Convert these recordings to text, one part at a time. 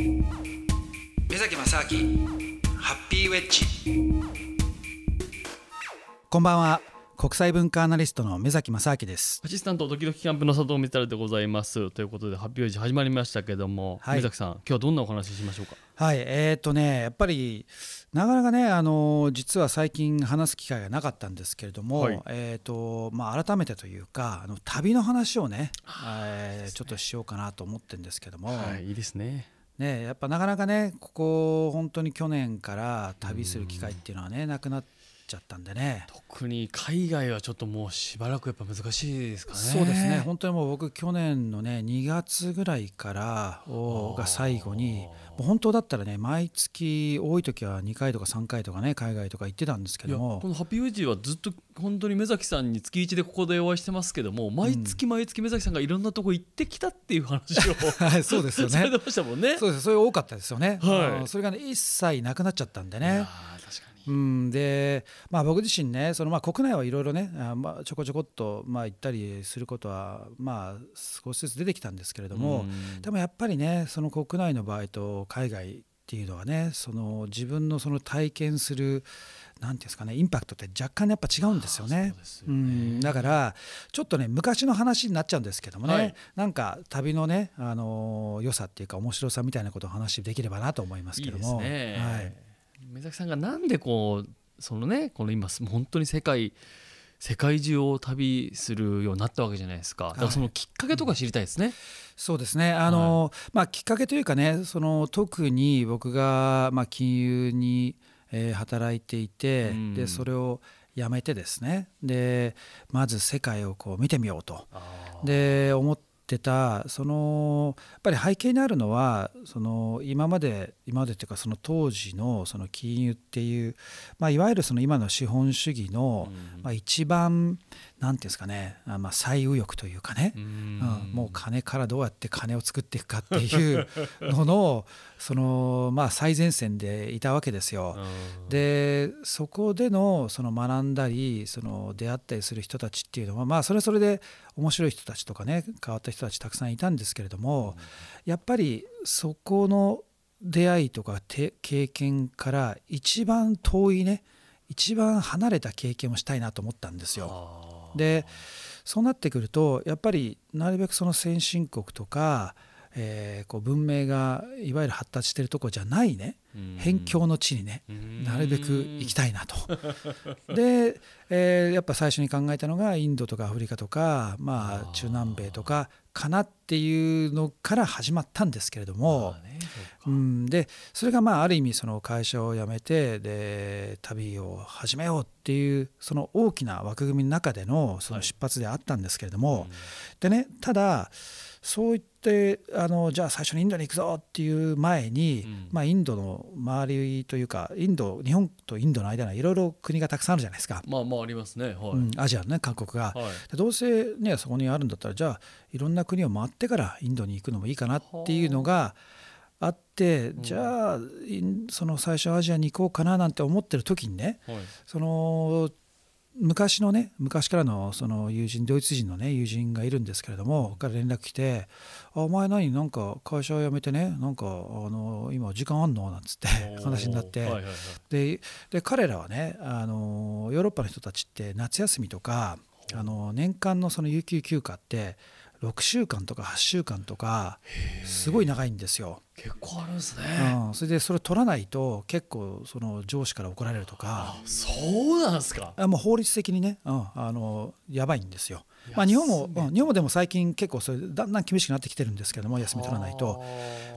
目崎正明ハッピーウェッジ。こんばんは。国際文化アナリストの目崎正明です。アシスタントドキドキキャンプの佐藤光でございます。ということで発表時始まりましたけども、はい、目崎さん今日はどんなお話ししましょうか？はい。えー、っとねやっぱりなかなかねあの実は最近話す機会がなかったんですけれども、はい、えー、っとまあ改めてというかあの旅の話をね、えー、ね、ちょっとしようかなと思ってるんですけども、はい、いいですねね、やっぱなかなかねここ本当に去年から旅する機会っていうのはねなくなってちゃったんでね。特に海外はちょっともうしばらくやっぱ難しいですかね。そうですね。本当にもう僕去年のね2月ぐらいからが最後にもう本当だったらね毎月多い時は2回とか3回とかね海外とか行ってたんですけども。このハッピーウェッジはずっと本当に目崎さんに月1でここでお会いしてますけども毎月毎月目崎さんがいろんなとこ行ってきたっていう話をはい、そうですよね。されてましたもんね。そうです。それ多かったですよね、はい、それがね一切なくなっちゃったんでねうん、で、まあ、僕自身ねそのまあ国内はいろいろねあ、まあ、ちょこちょこっとまあ行ったりすることはまあ少しずつ出てきたんですけれども、でもやっぱりねその国内の場合と海外っていうのはねその自分のその体験するなんていうんですかねインパクトって若干やっぱ違うんですよね。う、ね、ん。だからちょっとね昔の話になっちゃうんですけどもね、はい、なんか旅のねあの良さっていうか面白さみたいなことを話できればなと思いますけども。いいね、はい目崎さんがなんでこうそのねこの今本当に世界世界中を旅するようになったわけじゃないですか。だからそのきっかけとか知りたいですね。はい、そうですね。あの、はい、まあきっかけというかね、その特に僕がまあ金融に、えー、働いていて、でそれを辞めてですね。でまず世界をこう見てみようと。で思って。ってたそのやっぱり背景にあるのはその今まで今までっていうかその当時のその金融っていう、まあ、いわゆるその今の資本主義の、まあ、一番何ていうんですかね、まあ、最右翼というかね、うん、もう金からどうやって金を作っていくかっていう ののその、まあ、最前線でいたわけですよ。でそこでのその学んだりその出会ったりする人たちっていうのは、まあ、それはそれで面白い人たちとかね変わった人たちたくさんいたんですけれども、やっぱりそこの出会いとか経験から一番遠いね一番離れた経験をしたいなと思ったんですよ。でそうなってくるとやっぱりなるべくその先進国とか、えー、こう文明がいわゆる発達してるとこじゃないね。辺境の地にねなるべく行きたいなと。で、えー、やっぱ最初に考えたのがインドとかアフリカとか、まあ、中南米とかかなっていうのから始まったんですけれども、うん、でそれがまあある意味その会社を辞めてで旅を始めようっていうその大きな枠組みの中でのその出発であったんですけれども、でねただそういってあのじゃあ最初にインドに行くぞっていう前に、うん、まあ、インドの周りというかインド日本とインドの間にはいろいろ国がたくさんあるじゃないですか。まあまあありますね、はい。うん、アジアのね各国が、はい、どうせねそこにあるんだったらじゃあいろんな国を回ってからインドに行くのもいいかなっていうのがあって、じゃあその最初アジアに行こうかななんて思ってる時にね、はい、その昔のね昔からのその友人ドイツ人のね友人がいるんですけれどもから連絡来て「あお前何？なんか会社辞めてねなんかあの今時間あんの?」なんつって話になって、はいはいはい、でで彼らはねあのヨーロッパの人たちって夏休みとかあの年間のその有給休暇って6週間とか8週間とかすごい長いんですよ。結構あるんですね、うん、それでそれ取らないと結構その上司から怒られるとか。そうなんですか。あもう法律的にね、うん、あのやばいんですよ。まあ、日本も、うん、日本もでも最近結構それだんだん厳しくなってきてるんですけども休み取らないと。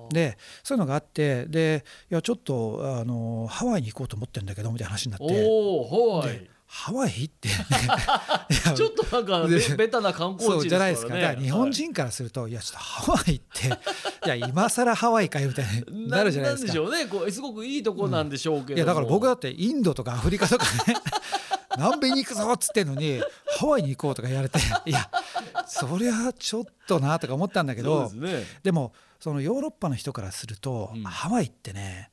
でそういうのがあってでいやちょっとあのハワイに行こうと思ってるんだけどみたいな話になって。おハワイハワイって、ね、ちょっとなんかベタな観光地、ね、じゃないですかだから日本人からすると、はい、いやちょっとハワイって。いや今更ハワイかよみたいになるじゃないですか。でしょうね。こうすごくいいとこなんでしょうけど、うん、いやだから僕だってインドとかアフリカとかね 南米に行くぞっつってんのにハワイに行こうとか言われていやそりゃちょっとなとか思ったんだけどで、ね,、でもそのヨーロッパの人からすると、うん、ハワイってね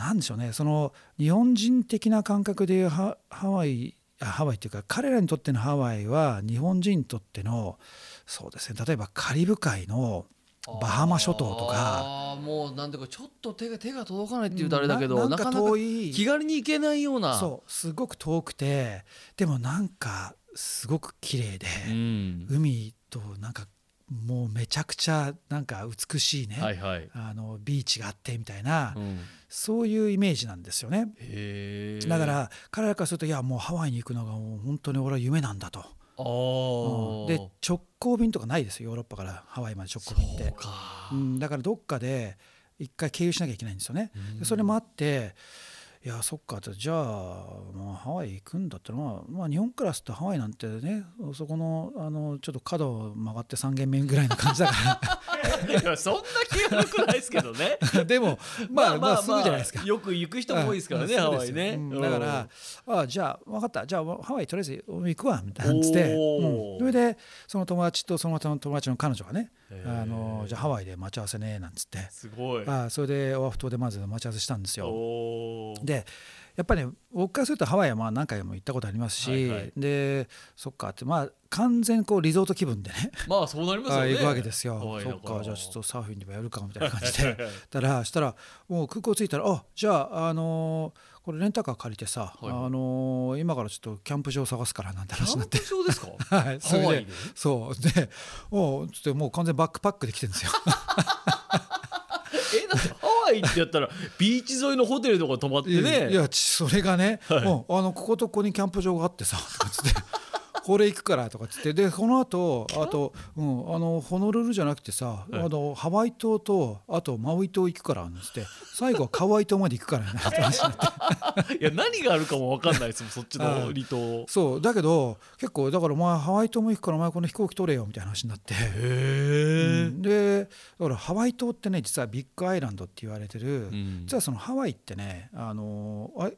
何でしょうね。その日本人的な感覚でいうハワイハワイっていうか彼らにとってのハワイは日本人にとってのそうですね。例えばカリブ海のバハマ諸島とか。あーもうなんていうかちょっと手が手が届かないって言うとあれだけど、なかなか気軽に行けないような。そうすごく遠くてでもなんかすごく綺麗で、うん。海となんかもうめちゃくちゃなんか美しいね、はいはい、あのビーチがあってみたいな、うん、そういうイメージなんですよね。だから彼らからするといやもうハワイに行くのがもう本当に俺は夢なんだと。うんで直行便とかないですよヨーロッパからハワイまで直行便って。そうん、だからどっかで一回経由しなきゃいけないんですよね。でそれもあっていやそっかとじゃあ、まあ、ハワイ行くんだったら、まあ、まあ日本からするとハワイなんてねそこのあのちょっと角を曲がって3軒目ぐらいの感じだか いやそんな気軽くないですけどね。ら でもまあまあすぐじゃないですか。よく行く人も多いですからね、うんハワイね、そうんだから、あじゃあ分かった。じゃあハワイとりあえず行くわみたいな感じで、おー。うん。それでその友達とその友達の彼女がねあのじゃあハワイで待ち合わせねなんつって。すごい。あそれでオアフ島でまず待ち合わせしたんですよ。でやっぱり、ね、僕からするとハワイはまあ何回も行ったことありますし、はいはい。でそっかってまあ完全こうリゾート気分でね。まあそうなりますよね。あ行くわけですよ。そっだかじゃあちょっとサーフィンでもやるかみたいな感じで。たらしたらもう空港着いたらあじゃああのーこれレンタカー借りてさ、はいあのー今からちょっとキャンプ場探すからなんて話になって。キャンプ場ですか？はい。それでそう。でおうつってもう完全バックパックで来てるんですよ。えだってハワイってやったらビーチ沿いのホテルとか泊まってね。いやちそれがね、はい。もうあのこことここにキャンプ場があってさとかつってこれ行くからとかつって。でこの後あと、うん、あのホノルルじゃなくてさ、あのハワイ島とあとマウイ島行くからなんつって。最後はカワイ島まで行くからね。っ て話になって。いや何があるかも分かんないですもんそっちの離島そう。だけど結構だからお前ハワイ島も行くからお前この飛行機取れよみたいな話になって。へうえん。でだからハワイ島ってね実はビッグアイランドって言われてる、ん。実はそのハワイってねあのあ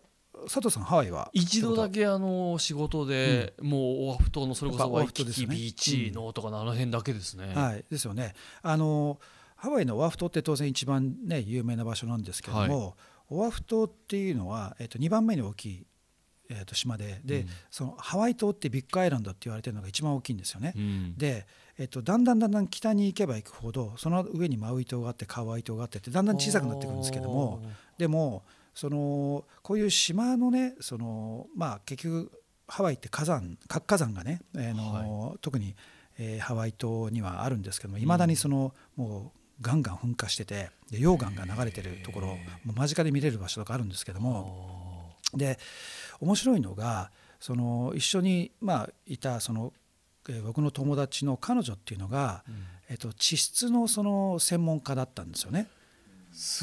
佐藤さんハワイは一度だけあの仕事で、もうオアフ島のそれこそワイキフ島ですよねキビーチのとかのあの辺だけですね、はい、ですよね。あのハワイのオアフ島って当然一番ね有名な場所なんですけども、オアフ島っていうのはえっと2番目に大きいえっと島で、で、うん。そのハワイ島ってビッグアイランドって言われてるのが一番大きいんですよね。うん。で、えっとだんだんだんだん北に行けば行くほどその上にマウイ島があってカワイ島があってってだんだん小さくなっていくんですけども、でもそのこういう島のねそのまあ結局ハワイって火山活火山がね、えーの特に、えーハワイ島にはあるんですけどもいまだにその、もうガンガン噴火しててで溶岩が流れてるところもう間近で見れる場所とかあるんですけどもで面白いのがその一緒に、まあ、いたその、えー僕の友達の彼女っていうのが、えっと地質のその専門家だったんですよね。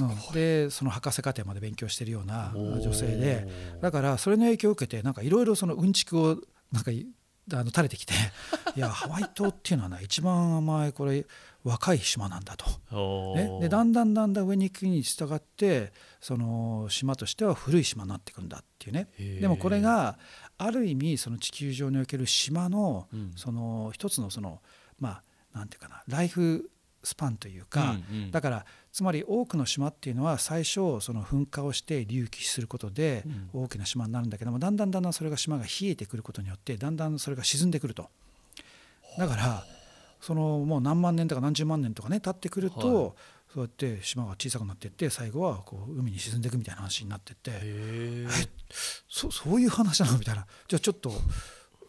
うんでその博士課程まで勉強してるような女性でだからそれの影響を受けてなんかいろいろそのうんちくをなんかいあの垂れてきて いやハワイ島っていうのはな一番甘いこれ若い島なんだと。おね、ーでだんだんだんだん上に行くに従ってその島としては古い島になっていくんだっていうね。でもこれがある意味その地球上における島のうん。その一つのそのまあなんていうかなライフスパンというか、うんうん。だからつまり多くの島っていうのは最初その噴火をして隆起することで大きな島になるんだけどもだんだんだんだんそれが島が冷えてくることによってだんだんそれが沈んでくると。だからそのもう何万年とか何十万年とかね経ってくると、はい。そうやって島が小さくなっていって最後はこう海に沈んでいくみたいな話になってって。へー。そ そういう話なの？みたいな。じゃあちょっと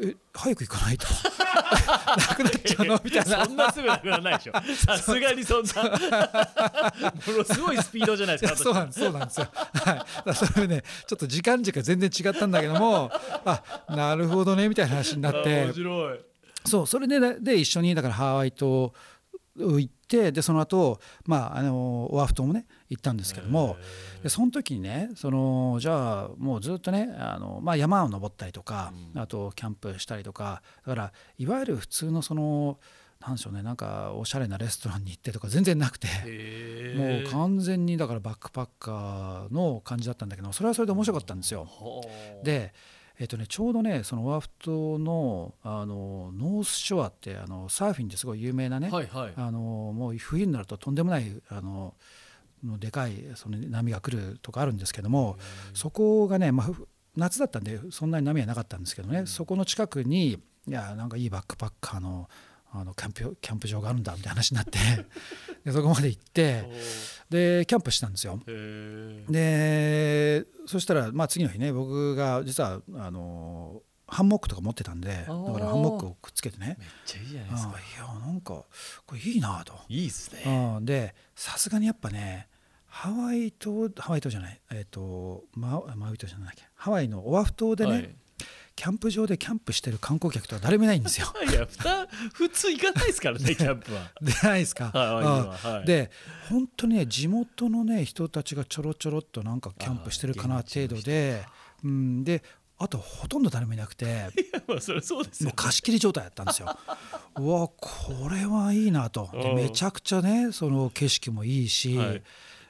え早く行かないと。なくなっちゃうの？みたいな。そんなすぐなくならないでしょ。さすがにそんな。ものすごいスピードじゃないですかそうなんですそうなんですよ。はい、それねちょっと時間軸が全然違ったんだけどもあなるほどねみたいな話になっあて面白い。そうそれでで一緒にだからハワイ島行ってでその後、まああのオアフ島もね行ったんですけどもでその時にねそのじゃあもうずっとねあの、まあ、山を登ったりとか、あとキャンプしたりとかだからいわゆる普通のそのなんでしょうねなんかおしゃれなレストランに行ってとか全然なくて。へもうー完全にだからバックパッカーの感じだったんだけどそれはそれで面白かったんですよ。はあで、えっとね、ちょうどねそのオアフ島のあのノースショアってあのサーフィンですごい有名なね、はいはい。あのもう冬になるととんでもないあののでかいその波が来るとかあるんですけどもそこがね、まあ、ふ夏だったんでそんなに波はなかったんですけどね、そこの近くにいやなんかいいバックパッカーのあのキャンプキャンプ場があるんだみたいな話になって でそこまで行ってでキャンプしたんですよ。でそしたら、まあ、次の日ね僕が実はあのハンモックとか持ってたんでだからハンモックをくっつけてね。めっちゃいいじゃないですか。いやなんかこれいいなと。いいっすね。でさすがにやっぱねハワイ島ハワイ島じゃないえっ、ー、とママウイ島じゃないハワイのオアフ島でね、はいキャンプ場でキャンプしてる観光客とは誰もいないんですよ。いや普通行かないですからねキャンプは。でないですか。はい、で本当にね地元のね人たちがちょろちょろっとなんかキャンプしてるかな程度で、うん、であとほとんど誰もいなくていやまあそれそうです、ね、もう貸し切り状態だったんですよ。うわこれはいいなとでめちゃくちゃねその景色もいいし、はい、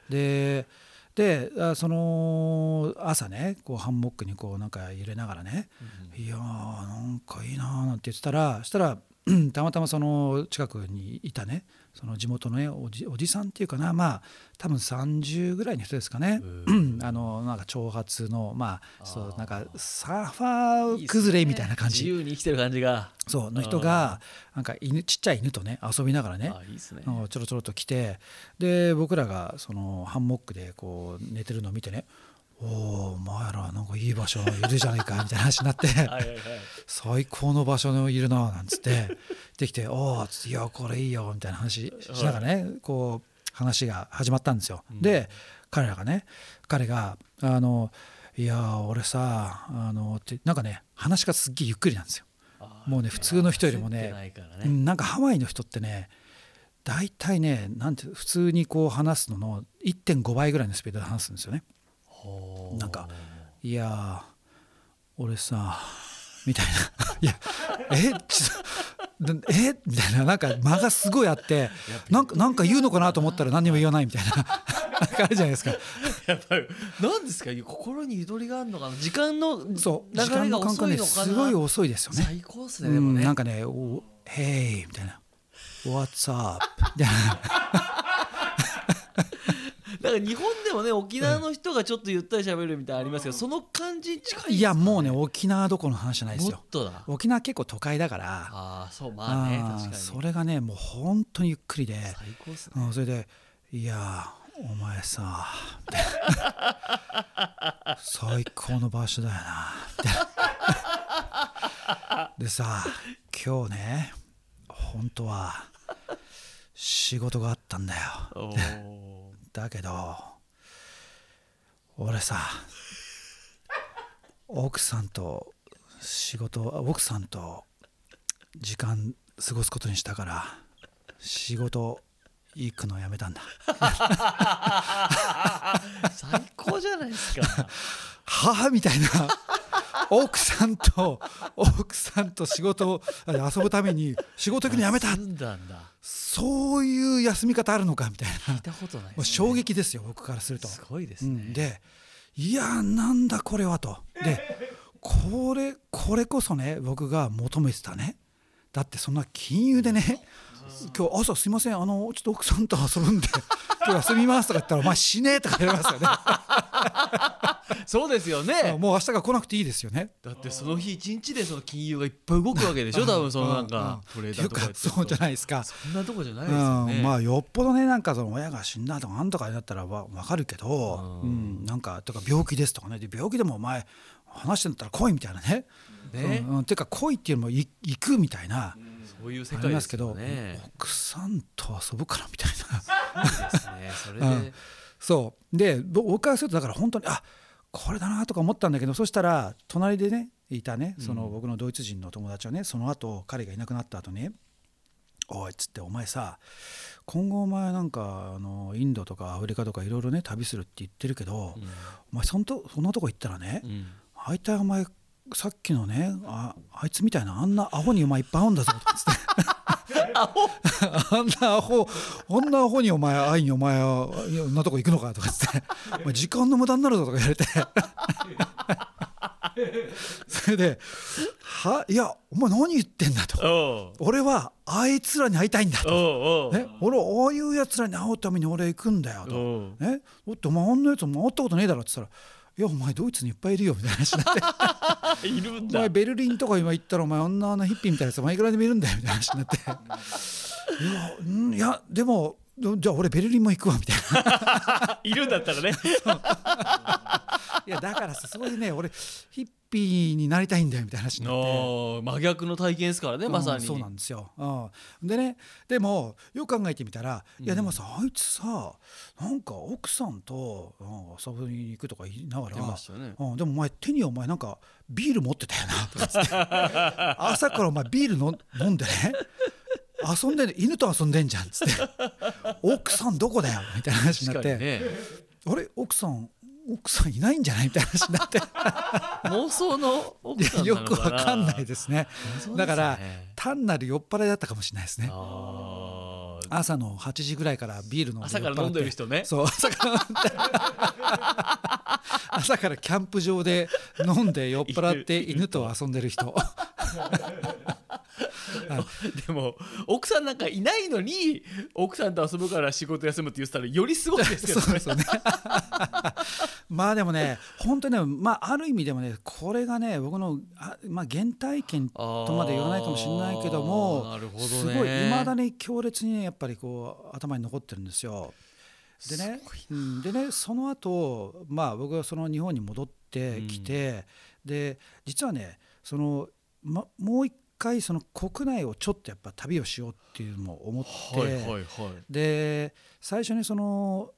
ででその朝ねこうハンモックにこうなんか入れながらね、うん、いやーなんかいいなーなんて言ってたらしたら たまたまその近くにいたねその地元の、ね、おじおじさんっていうかなまあ多分30ぐらいの人ですかね。あのなんか長髪のまあそうなんかサーファー崩れみたいな感じ、ね、自由に生きてる感じが。そうの人がなんか犬ちっちゃい犬とね遊びながらねいいすね。ちょろちょろと来てで僕らがそのハンモックでこう寝てるのを見てねおお前らなんかいい場所いるじゃないかみたいな話になって 最高の場所にいるななんつってできて「おお」っつって「いやこれいいよ」みたいな話しながらねこう話が始まったんですよ。で彼らがね彼があの「いや俺さあの」ってなんかね話がすっげえゆっくりなんですよ。もうね普通の人よりもねなんかハワイの人ってね大体ねなんて普通にこう話すのの1.5倍ぐらいのスピードで話すんですよね。なんか「いや俺さ」みたいな「いやえちょっとえみたいな。なんか間がすごいあってなんかなんか言うのかなと思ったら何にも言わないみたいな。あるじゃないですか。やっぱり何ですか心にゆとりがあるのかな。時間のそう流れが遅いのかな。すごい遅いですよね。最高っすねでもね、なんかね「Hey」みたいな「What's up」みたいな。だから日本でもね沖縄の人がちょっとゆったり喋るみたいなありますけど、その感じに近い、ね、いやもうね沖縄どころの話じゃないですよ。もっとだ。沖縄結構都会だから。ああそうまあね確かに。それがねもう本当にゆっくりで。最高っすね、うん、それでいやお前さ最高の場所だよなでさ今日ね本当は仕事があったんだよだけど俺さ奥さんと仕事奥さんと時間過ごすことにしたから仕事行くのやめたんだ。最高じゃないですか。母みたいな奥さんと奥さんと仕事を遊ぶために仕事行くのやめたそういう休み方あるのかみたいな。聞いたことない、ね、もう衝撃ですよ僕からすると。すごいですね、うん、でいやなんだこれはと。でこれこれこそね僕が求めてたね。だってそんな金融でね今日朝すいません。あのちょっと奥さんと遊ぶんで。今日休みますとか言ったらお前死ねとか言われますよね。そうですよね。もう明日が来なくていいですよね。だってその日一日でその金融がいっぱい動くわけでしょ多分そのなんかトレーダーと。かそうじゃないですか。そんなとこじゃないですよね、まあよっぽどねなんかその親が死んだとかなんとかだったらわ分かるけど、うん、なんかとか病気ですとかね。で病気でもお前話してんだったら来いみたいなね。ね、うん、ていうか来いっていうのも行くみたいな、そういう世界ですけど、ね、奥さんと遊ぶからみたいな。そうですねそれで、うん、そう。で僕からするとだから本当にあこれだなとか思ったんだけどそしたら隣でねいたねその僕のドイツ人の友達はねその後彼がいなくなった後に「おい」っつって「お前さ今後お前なんかあのインドとかアフリカとかいろいろね旅するって言ってるけど、うん、お前そんとそんなとこ行ったらね、うん、あいたいお前さっきのねああいつみたいなあんなアホにお前いっぱい会うんだぞ」っつって。あんなアホあんなアホにお前会いにお前はいんなとこ行くのかとかっつって「お前時間の無駄になるぞ」とか言われて。それで「はいやお前何言ってんだ」と「俺はあいつらに会いたいんだ」と「ね、俺はああいうやつらに会うために俺行くんだよ」と「ね、だってお前あんなやつも会ったことねえだろ」って言ったら「いやお前ドイツにいっぱいいるよ」みたいな話になって。いるんだ。お前ベルリンとか今行ったらお前あんなヒッピーみたいなやつお前いくらでもいるんだよみたいな話になって。いや,、うん、いやでもじゃあ俺ベルリンも行くわみたいな。いるんだったらね。いやだからさそういうね俺ヒッピーになりたいんだよみたいな話になって。真逆の体験ですからねまさに、うんそうなんですよ、うん、でねでもよく考えてみたら、いやでもさあいつさなんか奥さんと、うん、遊びに行くとか言いながら、ね。うん、でもお前手にお前なんかビール持ってたよなとかつって。朝からお前ビールの飲んでね遊んでん犬と遊んでんじゃんっつって。奥さんどこだよみたいな話になって、ね。あれ？奥さん奥さんいないんじゃない？みたいな話になって。妄想の奥さんよくわかんないですね。ね。だから単なる酔っ払いだったかもしれないですね。朝の8時ぐらいからビール飲んで朝から飲んでる人ね。そう朝から飲んで。朝からキャンプ場で飲んで酔っ払って犬と遊んでる人でも奥さんなんかいないのに奥さんと遊ぶから仕事休むって言ってたらよりすごいですけどね。そうですよね。まあでもね本当にねまあある意味でもねこれがね僕のあ、まあ、原体験とまで言わないかもしれないけどあもーなるほどね。すごいいまだに強烈にねやっぱりこう頭に残ってるんですよ。でねうんでねその後まあ僕はその日本に戻ってきて、で実はねその、ま、もう一回その国内をちょっとやっぱ旅をしようっていうのも思って、はいはいはい。で最初にその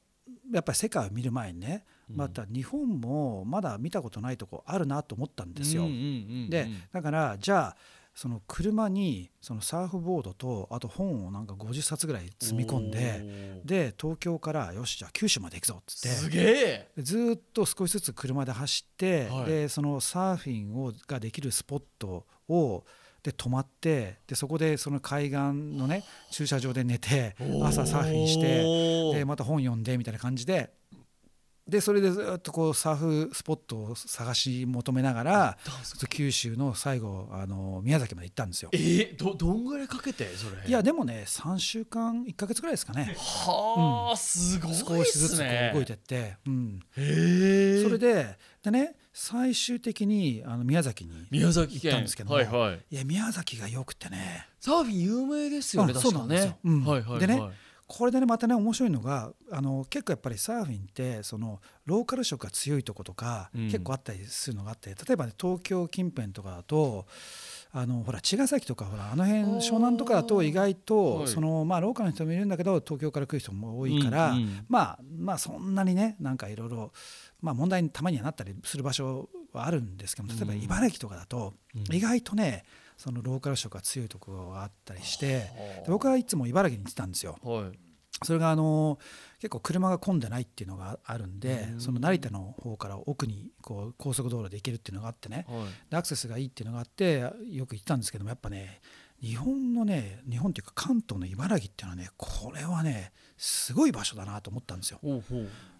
やっぱり世界を見る前にねうん。また日本もまだ見たことないとこあるなと思ったんですよ。うんうんうんうんでだからじゃあその車にそのサーフボードとあと本をなんか50冊ぐらい積み込んでで東京からよしじゃあ九州まで行くぞっつって。すげえ。でずーっと少しずつ車で走って、はい。でそのサーフィンをができるスポットをで泊まってでそこでその海岸のね駐車場で寝て朝サーフィンしててでまた本読んでみたいな感じででそれでずっとこうサーフスポットを探し求めながら九州の最後あの宮崎まで行ったんですよ。えー、どどんぐらいかけてそれ？いやでもね3週間1か月ぐらいですかね。はあ、すごいね。少しずつこう動いてって、うん、へえそれででね最終的にあの宮崎に宮崎県。行ったんですけどもはいはい。いや宮崎がよくてね。サーフィン有名ですよねうなんですよ。ね、うん。はいはいはい。でねこれでねまたね面白いのがあの結構やっぱりサーフィンってそのローカル色が強いとことか、うん。結構あったりするのがあって例えば、ね、東京近辺とかだとあのほら茅ヶ崎とかほらあの辺湘南とかだと意外と、はい。そのまあローカルの人もいるんだけど東京から来る人も多いから、うんうん。まあまあそんなにねなんかいろいろまあ問題にたまにはなったりする場所はあるんですけど例えばうん。茨城とかだとうん。意外とねそのローカル色が強いところがあったりして僕はいつも茨城に行ってたんですよ。はい。それがあの結構車が混んでないっていうのがあるんでうん。その成田の方から奥にこう高速道路で行けるっていうのがあってね。はい。でアクセスがいいっていうのがあってよく行ったんですけどもやっぱね日本のね日本っていうか関東の茨城っていうのはねこれはねすごい場所だなと思ったんですよ。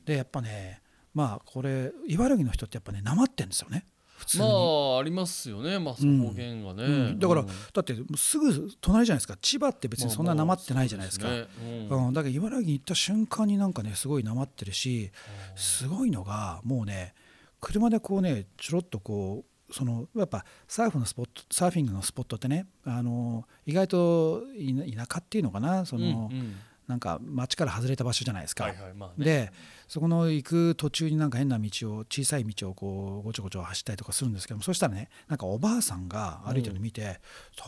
でやっぱねまあこれ茨城の人ってやっぱねなまってんですよね普通に。まあありますよね。まあ方言がね、うん。だからうん。だってすぐ隣じゃないですか。千葉って別にそんななまってないじゃないですか。まあまあね。うん。うん、だから茨城に行った瞬間になんかねすごいなまってるしすごいのがもうね車でこうねちょろっとこうそのやっぱサーフのスポットサーフィングのスポットってねあの意外と田田舎っていうのかなその、うんうん。なんか町から外れた場所じゃないですか。はいはい。まあね。でそこの行く途中になんか変な道を小さい道をこうごちょごちょ走ったりとかするんですけどもそしたらねなんかおばあさんが歩いてるの見て、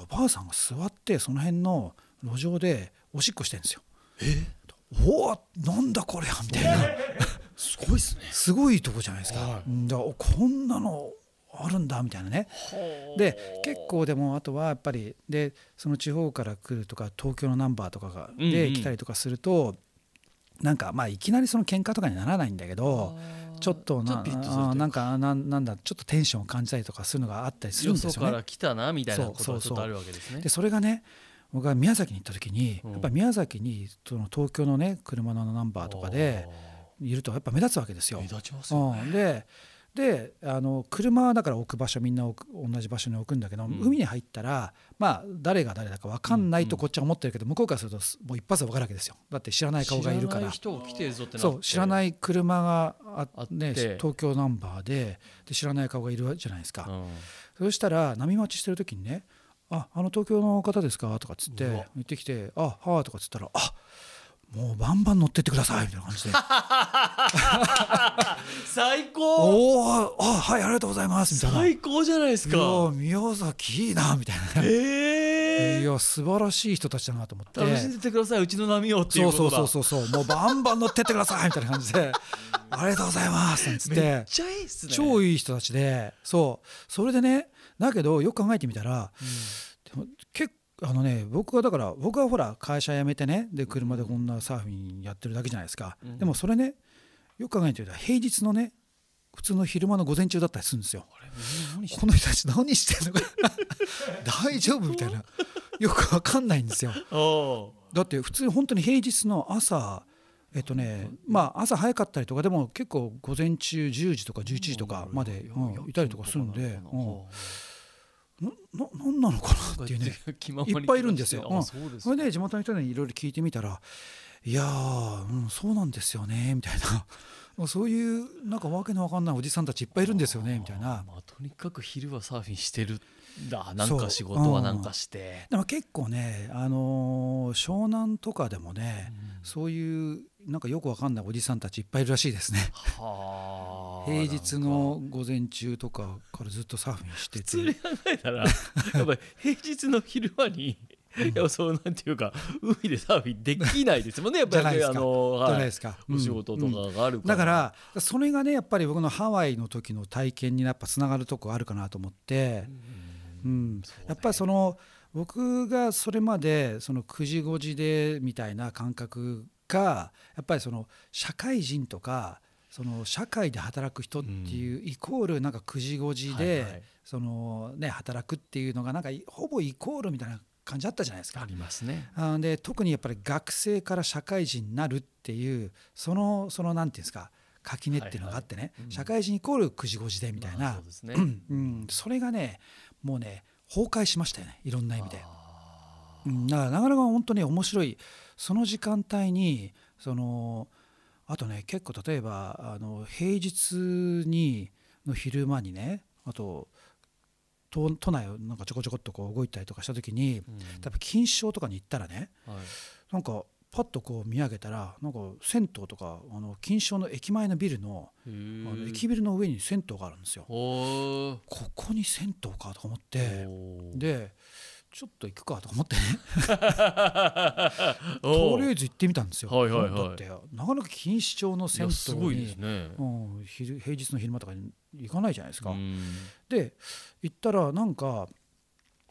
おばあさんが座ってその辺の路上でおしっこしてるんですよ。おおなんだこれやみたいな。すごいっすね。すごいとこじゃないですか。はい。うんだからおこんなのあるんだみたいなね。で結構でもあとはやっぱりでその地方から来るとか東京のナンバーとかがうんうん。で来たりとかすると、なんかまあいきなりその喧嘩とかにならないんだけどちょっとななんかなんなんだちょっとテンションを感じたりとかするのがあったりするんですよね。ら来たなみたいなことがちょっとあるわけですねでそれがね僕が宮崎に行った時に、うんやっぱ宮崎にその東京のね車のナンバーとかでいるとやっぱ目立つわけですよ目。立ちますよねうん、でであの車はだから置く場所みんな同じ場所に置くんだけど、ん。海に入ったらまあ誰が誰だか分かんないとこっちは思ってるけど、向こうからするとすもう一発で分かるわけですよ。だって知らない顔がいるから。知らない人が来てるぞってなって。そう知らない車がああって。ね、東京ナンバーでで知らない顔がいるじゃないですか、うん。そしたら波待ちしてる時にね「ああの東京の方ですか?」とかっつって言ってきて「あはあ」とかっつったら「あもうバンバン乗ってってくださいみたいな感じで。最高。おおあはいありがとうございますみたいな。最高じゃないですか。宮崎いいなみたいな。ええいや素晴らしい人たちだなと思って。楽しんでてくださいうちの波をっていうそうそうそうそうそう。もうバンバン乗ってってくださいみたいな感じで。ありがとうございますなんつっめってちゃいいっすね。超い、いい人たちで。そう。それでねだけどよく考えてみたらでも結あのね僕はだから僕はほら会社辞めてねで車でこんなサーフィンやってるだけじゃないですか、うん。でもそれねよく考えてみたら平日のね普通の昼間の午前中だったりするんですよ。この人たち何してんのか。大丈夫みたいな。よくわかんないんですよ。おだって普通本当に平日の朝えっとねまあ朝早かったりとかでも結構午前中10時とか11時とかまで、うん。いたりとかするんで、うんなななんなのかなっていうね。いっぱいいるんですよ。うん。そうですそれで地元の人にいろいろ聞いてみたら「いやー、うん、そうなんですよね」みたいな。そういうなんかわけのわかんないおじさんたちいっぱいいるんですよねみたいな。まあ、とにかく昼はサーフィンしてるんだなんか仕事はなんかして、でも結構ね、あのー湘南とかでもね、うん。そういうなんかよくわかんないおじさんたちいっぱいいるらしいですね。はあ。平日の午前中とかからずっとサーフィンして普通にて考えたらやっぱり平日の昼間にいやそうなんていうか海でサーフィンできないですもんねやっぱり。じゃないじゃないはいですか、お仕事とかうんがあるだからそれがねやっぱり僕のハワイの時の体験にやっぱつながるとこあるかなと思って、うん。そうね。やっぱりその僕がそれまでその9時5時でみたいな感覚がやっぱりその社会人とかその社会で働く人っていうイコールなんか9時5時でそのね働くっていうのがなんかほぼイコールみたいな感じあったじゃないですか。ありますね。あで特にやっぱり学生から社会人になるっていうそのそのなんていうんですか垣根っていうのがあってね、社会人イコール9時5時でみたいな、まあそうですね。うん。うん、それがねもうね崩壊しましたよねいろんな意味で。あうん、だからなかなか本当に面白いその時間帯にそのあとね結構例えばあの平日にの昼間にねあと都都内をなんかちょこちょこっとこう動いたりとかした時にーうん。多分錦糸町とかに行ったらねはい。なんかパッとこう見上げたらなんか銭湯とかあの錦糸町の駅前のビルのへあーの駅ビルの上に銭湯があるんですよ。ここに銭湯かとか思って。でちょっと行くかとか思ってね。とりあえず行ってみたんですよ。はいはいはい。だって。なかなか錦糸町のい銭湯にね。うん、昼平日の昼間とかに行かないじゃないですか。うん。で行ったらなんか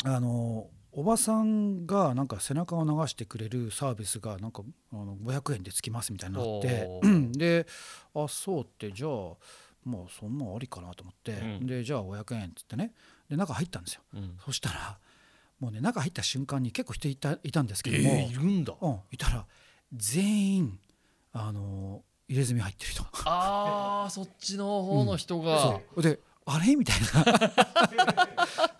あのおばさんがなんか背中を流してくれるサービスがなんかあの500円でつきますみたいになって。であそうってじゃあまあそんなんありかなと思って、うん。でじゃあ500円っつってね。で中入ったんですよ。うん。そしたらもうね中入った瞬間に結構人いたいたんですけえども、ーいるんだ。うん、いたら全員あの入れ墨入ってる人あーそっちの方の人が、そう。であれ？みたいな。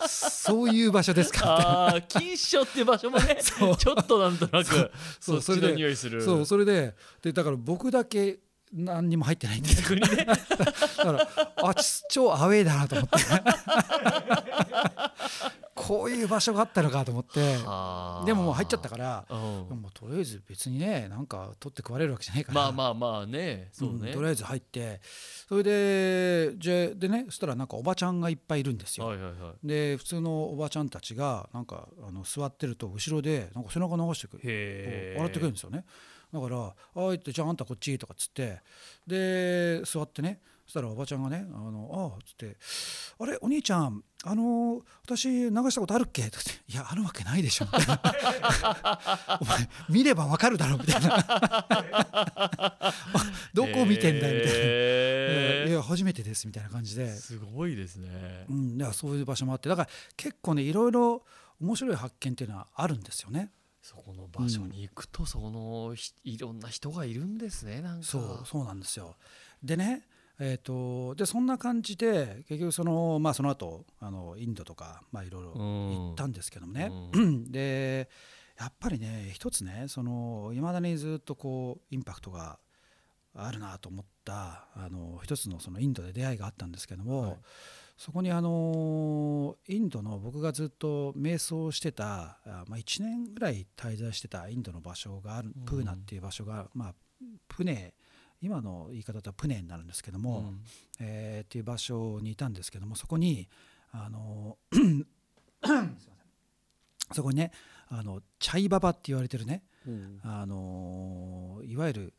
そういう場所ですか。ああ錦糸町っていう場所もね そう。ちょっとなんとなくそそうそれで匂いする。そうそれででだから僕だけ何にも入ってないんで。すよね。だからあち超アウェーだなと思ってこういう場所があったのかと思ってでももう入っちゃったからうん。もうとりあえず別にねなんか取って食われるわけじゃないからまあまあまあね。そうね、んとりあえず入ってそれでじゃでねそしたらなんかおばちゃんがいっぱいいるんですよ。はいはいはい。で普通のおばちゃんたちがなんかあの座ってると後ろでなんか背中流してくる笑ってくれるんですよね。だから「あいってじゃああんたこっち」とかっつってで座ってねそしたらおばちゃんがね「あのああ」っつって「あれお兄ちゃんあの私流したことあるっけ?」って「いやあるわけないでしょ」お前見ればわかるだろ」みたいな。どこ見てんだよみたいな。へー。いや初めてですみたいな感じで、すごいですね。うん、だからそういう場所もあってだから結構ねいろいろ面白い発見っていうのはあるんですよね。そこの場所に行くと、そのひいろんな人がいるんですねなんか。そうそうなんですよ。でねえー、とでそんな感じで結局その,、まあ、その後あのインドとか、まあ、いろいろ行ったんですけどもね、でやっぱりね一つねいまだにずっとこうインパクトがあるなと思ったあの一つのそのインドで出会いがあったんですけども、はい。そこにあのインドの僕がずっと瞑想してた、まあ、1年ぐらい滞在してたインドの場所があるプーナっていう場所が、まあ、プネ今の言い方だとプネになるんですけども、うん、えー、っていう場所にいたんですけどもそこにあの そこにねあのチャイババって言われてるね、うん、あのいわゆる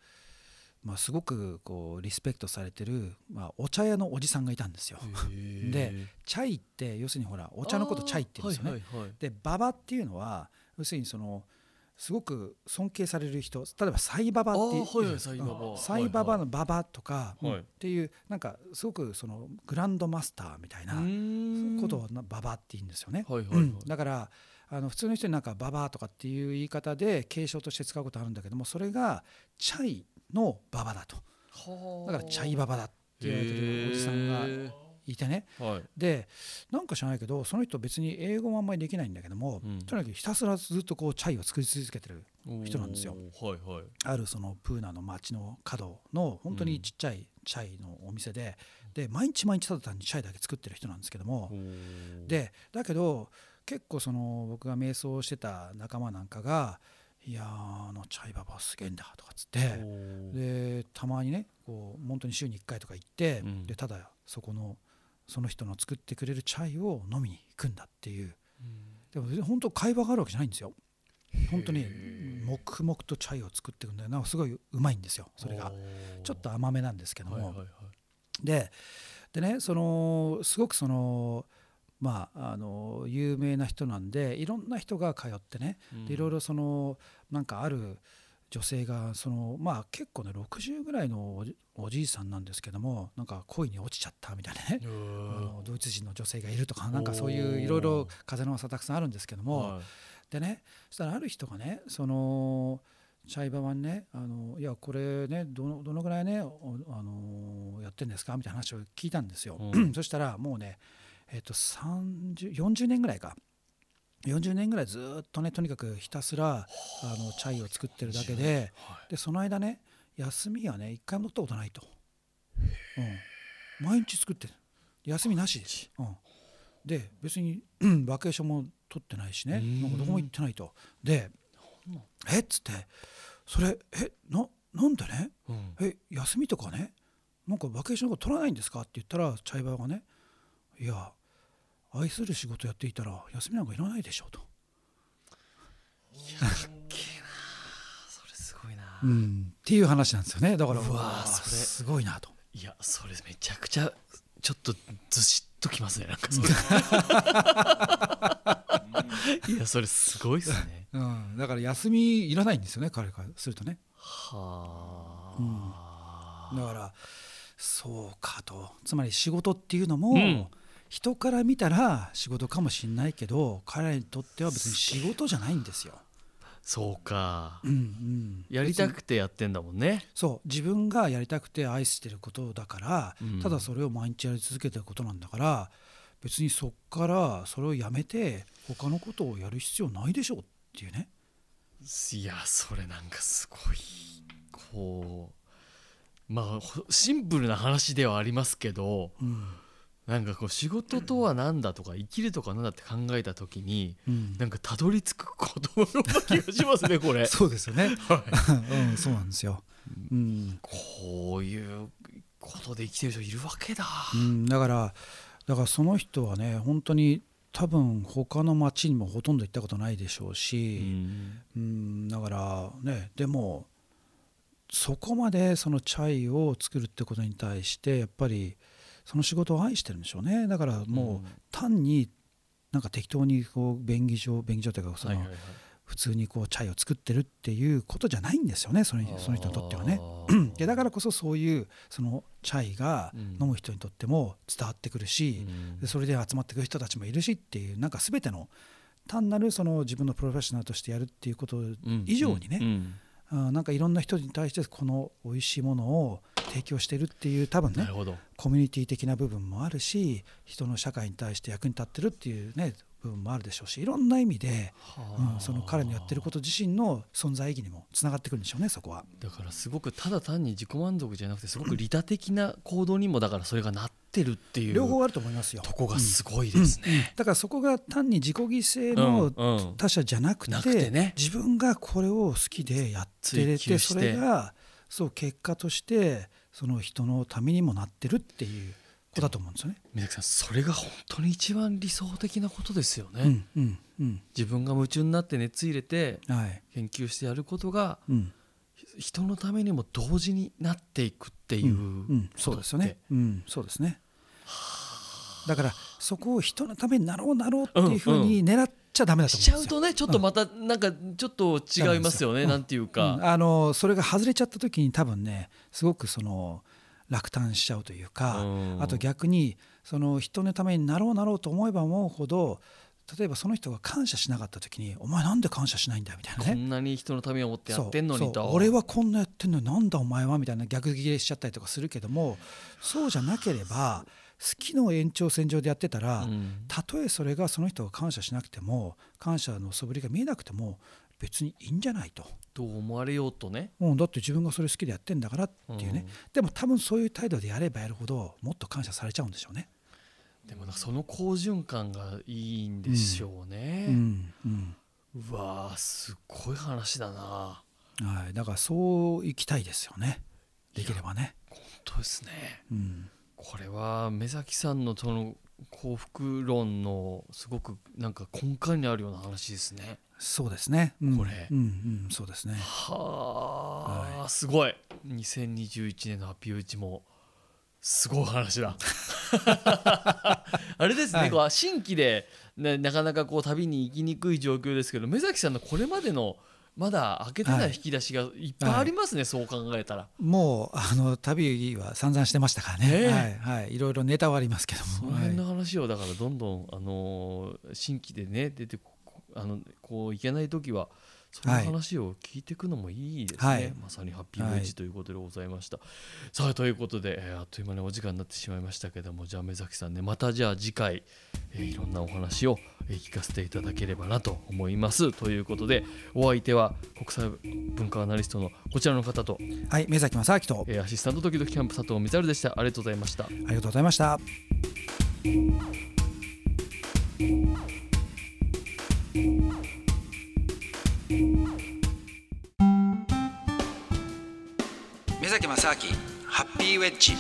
まあ、すごくこうリスペクトされてる、まあ、お茶屋のおじさんがいたんですよ。でチャイって要するにほらお茶のことチャイって言うんですよね。はいはいはい、でババっていうのは要するにそのすごく尊敬される人例えばサイババっていう、サイババ。サイババのババとか、っていうなんかすごくそのグランドマスターみたいなことをババって言うんですよね。だからあの普通の人になんかババとかっていう言い方で継承として使うことあるんだけどもそれがチャイの馬場だと。だからチャイ馬場だって言われてるおじさんがいてね、はい、でなんか知らないけどその人別に英語もあんまりできないんだけども、うん、とにかくひたすらずっとこうチャイを作り続けてる人なんですよ。はいはい、あるそのプーナの町の角の本当にちっちゃいチャイのお店でうん、で毎日毎日ただ単にチャイだけ作ってる人なんですけどもでだけど結構その僕が瞑想してた仲間なんかがいやあのチャイババすげえんだとかっつってでたまにねこう本当に週に1回とか行って、うん、でただそこのその人の作ってくれるチャイを飲みに行くんだっていう、うん、でも本当会話があるわけじゃないんですよ。本当に黙々とチャイを作っていくんだよ。なすごいうまいんですよそれが。ちょっと甘めなんですけども、はいはいはい、ででねそのすごくそのまあ、あの有名な人なんでいろんな人が通ってね、でいろいろそのなんかある女性がそのまあ結構ね60ぐらいのおじいさんなんですけどもなんか恋に落ちちゃったみたいなね。あのドイツ人の女性がいるとかなんかそういういろいろ風の噂たくさんあるんですけども、でねそしたらある人がねそのチャイバはねあのいやこれねどのどのぐらいねあのやってんですか？みたいな話を聞いたんですよ。そしたらもうねえっと、40年ぐらいか40年ぐらいずっとねとにかくひたすらあ。のチャイを作ってるだけででその間ね休みはね一回も取ったことないと、うん、毎日作ってる。休みなしで、うん、で別に バケーションも取ってないしね。なんかどこも行ってないと。でえ？っつってそれえ？ななんでね、うん、え？休みとかね？なんかバケーションが取らないんですか？って言ったらチャイバーがねいや愛する仕事やっていたら休みなんかいらないでしょうと。いやっけなそれすごいな、うん、っていう話なんですよね。だからうわそれ。すごいなと。いやそれめちゃくちゃちょっとずしっときますねなんかそれ。いやそれすごいっすね、うん、だから休みいらないんですよね彼からするとね。はあ、うん、だからそうかと。つまり仕事っていうのも、うん人から見たら仕事かもしれないけど彼らにとっては別に仕事じゃないんですよ。そうか、うんうん、やりたくてやってんだもんね。そう。自分がやりたくて愛してることだから、うん、ただそれを毎日やり続けてることなんだから別にそっからそれをやめて他のことをやる必要ないでしょうっていうね。いやそれなんかすごいこうまあシンプルな話ではありますけど、うんなんかこう仕事とは何だとか生きるとか何だって考えた時に、うん、なんかたどり着くことの気がしますね これ。そうですよね、はい。うん、そうなんですよ、うん、こういうことで生きてる人いるわけだ、うん、だからだからその人はね本当に多分他の町にもほとんど行ったことないでしょうし、うん、うんだからねでもそこまでそのチャイを作るってことに対してやっぱりその仕事を愛してるんでしょうね。だからもう単になんか適当にこう便宜上便宜上というかその普通にこうチャイを作ってるっていうことじゃないんですよね。そのその人にとってはね。でだからこそそういうそのチャイが飲む人にとっても伝わってくるし、でそれで集まってくる人たちもいるしっていうなんか全ての単なるその自分のプロフェッショナルとしてやるっていうこと以上にね、あなんかいろんな人に対してこの美味しいものを提供してるっていう多分ねコミュニティ的な部分もあるし人の社会に対して役に立ってるっていうね部分もあるでしょうしいろんな意味で、うん、その彼のやってること自身の存在意義にもつながってくるんでしょうねそこは。だからすごくただ単に自己満足じゃなくてすごく利他的な行動にもだからそれがなってってるっていう両方あると思いますよ。とこがすごいですね、うん。うんだからそこが単に自己犠牲のうんうん。他者じゃなくて,、なくてね。自分がこれを好きでやってれて。それがそう結果としてその人のためにもなってるっていうことだと思うんですよね。水木さんそれが本当に一番理想的なことですよね、うんうんうん。自分が夢中になって熱入れてはい。研究してやることがうん。人のためにも同時になっていくっていうう、ん、そうですよね。うん、そうですね。だからそこを人のためになろうなろうっていうふうに狙っちゃダメだとし思うんですよ。ちゃうとねちょっとまたなんかちょっと違いますよね、うん。なんていううん。か、あのそれが外れちゃった時に多分ねすごくその落胆しちゃうというか、うん。あと逆にその人のためになろうなろうと思えば思うほど例えばその人が感謝しなかった時に「お前なんで感謝しないんだ」みたいなこね。んなに人のためを思ってやってんのにと。俺はこんなやってんのになんだお前はみたいな逆ギレしちゃったりとかするけどもそうじゃなければ好きの延長線上でやってたら、うん。たとえそれがその人が感謝しなくても感謝の素振りが見えなくても別にいいんじゃないと。どう思われようとね。うん、だって自分がそれ好きでやってんだからっていうね、うん。でも多分そういう態度でやればやるほどもっと感謝されちゃうんでしょうね。でもなんかその好循環がいいんでしょうね、うんうん。うわーすっごい話だな。はい、だからそういきたいですよね。できればね。本当ですね。うんこれは目崎さんのその幸福論のすごくなんか根幹にあるような話ですね。そうですね、うん。これ。うんうん、そうですね。はあ、すごい。2021年のハッピーウチもすごい話だ。あれですね、はい。こう新規で、ね、なかなかこう旅に行きにくい状況ですけど目崎さんのこれまでのまだ開けてない引き出しがいっぱいありますね、そう考えたら。もうあの旅は散々してましたからね、ねえ。はいはい、いろいろネタはありますけども、はいその辺の話をだからどんどん、あのー新規でね出てこあのこういけない時はその話を聞いていくのもいいですね、はい。まさにハッピーウェッジということでございました、さあということで、えーあっという間にお時間になってしまいましたけどもじゃあ目崎さんねまたじゃあ次回、えーいろんなお話を、えー聞かせていただければなと思います。ということでお相手は国際文化アナリストのこちらの方と、はい、目崎正明とえーアシスタント時々キャンプ佐藤光晴でした。ありがとうございました。ありがとうございました。目崎正明ハッピーウェッジ